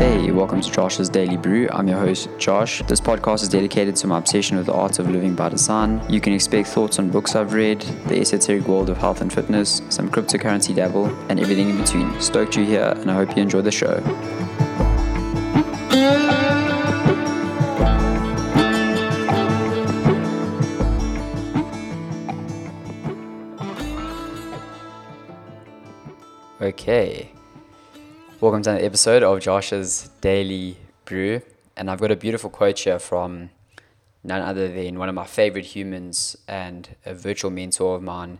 Hey, welcome to Josh's Daily Brew. I'm your host, Josh. This podcast is dedicated to my obsession with the art of living by design. You can expect thoughts on books I've read, the esoteric world of health and fitness, some cryptocurrency dabble, and everything in between. Stoked you're here, and I hope you enjoy the show. Okay. Welcome to another episode of Josh's Daily Brew. And I've got a beautiful quote here from none other than one of my favorite humans and a virtual mentor of mine,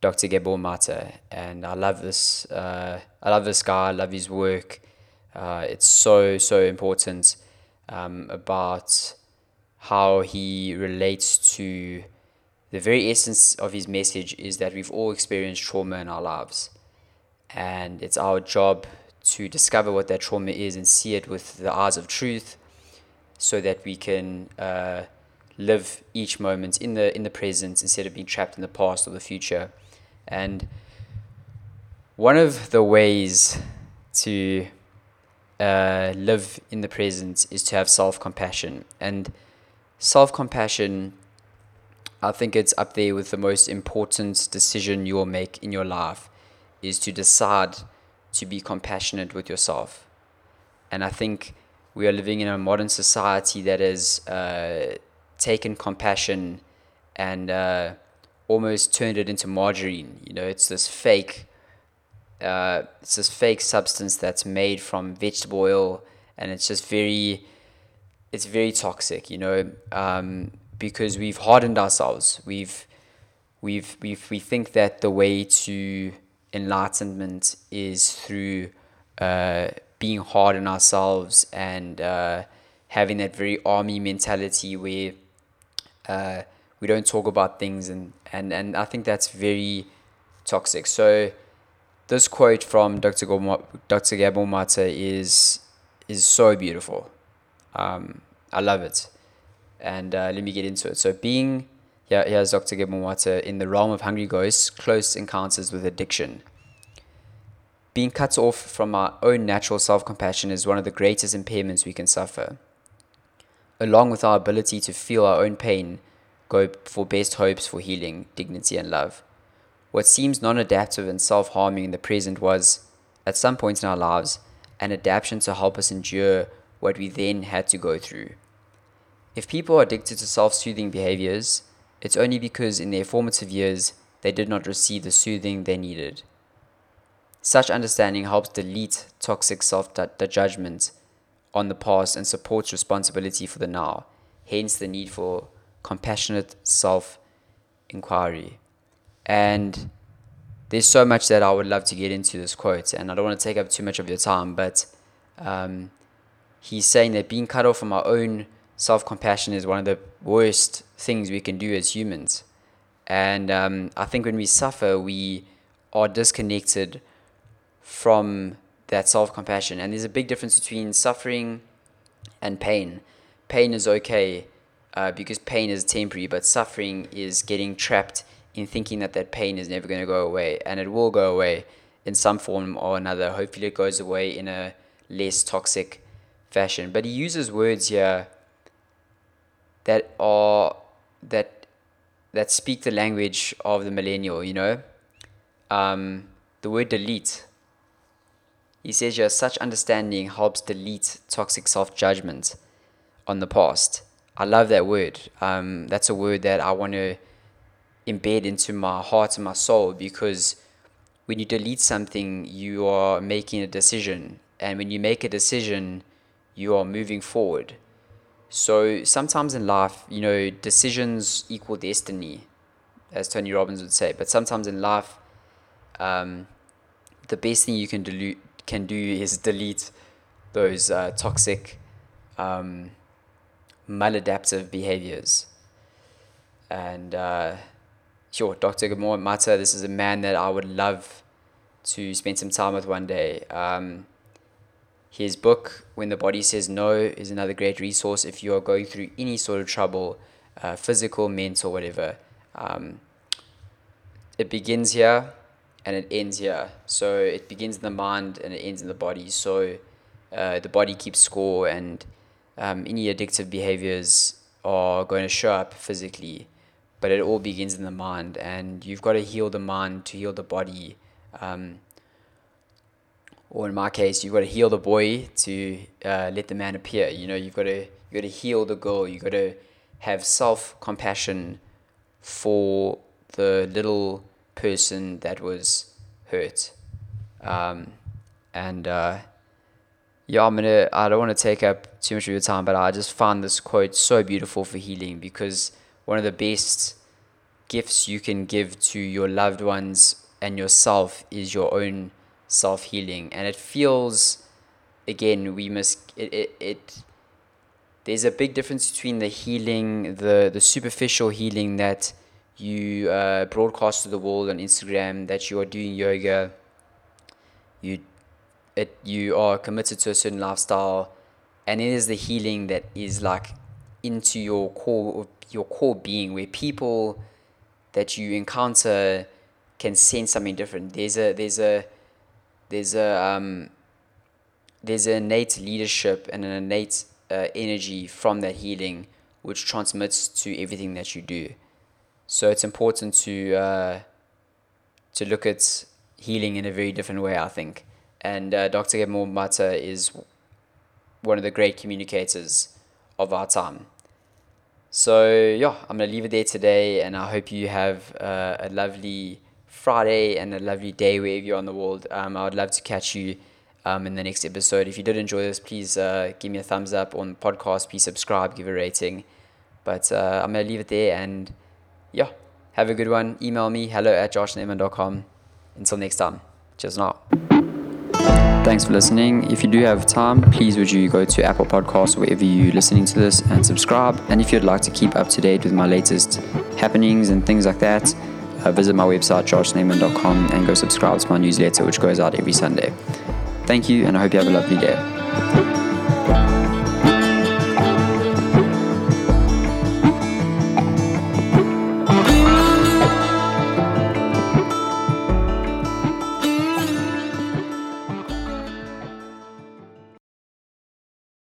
Dr. Gabor Mate. And I love this uh, I love this guy, I love his work. Uh, it's so, so important um, about how he relates to the very essence of his message is that we've all experienced trauma in our lives and it's our job to discover what that trauma is and see it with the eyes of truth so that we can uh, live each moment in the in the present instead of being trapped in the past or the future. And one of the ways to uh, live in the present is to have self-compassion. And self-compassion i think it's up there with the most important decision you will make in your life is to decide to be compassionate with yourself. And I think we are living in a modern society that has uh, taken compassion and uh, almost turned it into margarine. You know, it's this fake, uh, it's this fake substance that's made from vegetable oil, and it's just very, it's very toxic. You know, um, because we've hardened ourselves. We've, we've, we've, we think that the way to enlightenment is through uh, being hard on ourselves and uh, having that very army mentality where uh, we don't talk about things and, and, and I think that's very toxic. So this quote from Dr. Gabor, Dr. Gabor Mate is is so beautiful. Um, I love it. And uh, let me get into it. So being yeah, here's Dr. Gabor in the realm of hungry ghosts, close encounters with addiction. Being cut off from our own natural self compassion is one of the greatest impairments we can suffer. Along with our ability to feel our own pain, go for best hopes for healing, dignity, and love. What seems non adaptive and self harming in the present was, at some point in our lives, an adaptation to help us endure what we then had to go through. If people are addicted to self soothing behaviors, it's only because in their formative years they did not receive the soothing they needed. Such understanding helps delete toxic self judgment on the past and supports responsibility for the now, hence the need for compassionate self inquiry. And there's so much that I would love to get into this quote, and I don't want to take up too much of your time, but um, he's saying that being cut off from our own self compassion is one of the worst things we can do as humans. And um, I think when we suffer, we are disconnected from that self compassion. And there's a big difference between suffering and pain. Pain is okay uh, because pain is temporary, but suffering is getting trapped in thinking that that pain is never going to go away. And it will go away in some form or another. Hopefully, it goes away in a less toxic fashion. But he uses words here that are that that speak the language of the millennial. You know, um, the word delete. He says here, such understanding helps delete toxic self judgment on the past. I love that word. Um, that's a word that I want to embed into my heart and my soul because when you delete something, you are making a decision. And when you make a decision, you are moving forward. So sometimes in life, you know, decisions equal destiny, as Tony Robbins would say. But sometimes in life, um, the best thing you can do can do is delete those uh, toxic, um, maladaptive behaviors. And uh, sure, Dr. Gabor Mate, this is a man that I would love to spend some time with one day. Um, his book, When the Body Says No, is another great resource if you are going through any sort of trouble, uh, physical, mental, whatever. Um, it begins here and it ends here. So it begins in the mind and it ends in the body. So uh, the body keeps score, and um, any addictive behaviors are going to show up physically. But it all begins in the mind, and you've got to heal the mind to heal the body. Um, or in my case, you've got to heal the boy to uh, let the man appear. You know, you've got to you got to heal the girl. You've got to have self compassion for the little person that was hurt. Um, and uh, yeah, I'm gonna. I don't want to take up too much of your time, but I just found this quote so beautiful for healing because one of the best gifts you can give to your loved ones and yourself is your own self healing, and it feels. Again, we must. It, it, it there's a big difference between the healing, the the superficial healing that you uh, broadcast to the world on Instagram that you are doing yoga, you it you are committed to a certain lifestyle, and it is the healing that is like into your core your core being where people that you encounter can sense something different. There's a there's a there's a um, there's an innate leadership and an innate uh, energy from that healing which transmits to everything that you do. So it's important to uh, to look at healing in a very different way, I think. And uh, Dr. Gabor Mate is one of the great communicators of our time. So yeah, I'm gonna leave it there today, and I hope you have uh, a lovely Friday and a lovely day wherever you're on the world. Um, I would love to catch you um, in the next episode. If you did enjoy this, please uh, give me a thumbs up on the podcast. Please subscribe, give a rating. But uh, I'm gonna leave it there and yeah, have a good one. Email me hello at joshneyman.com. Until next time, cheers now. Thanks for listening. If you do have time, please would you go to Apple Podcasts wherever you're listening to this and subscribe. And if you'd like to keep up to date with my latest happenings and things like that, uh, visit my website joshneyman.com and go subscribe to my newsletter which goes out every Sunday. Thank you and I hope you have a lovely day.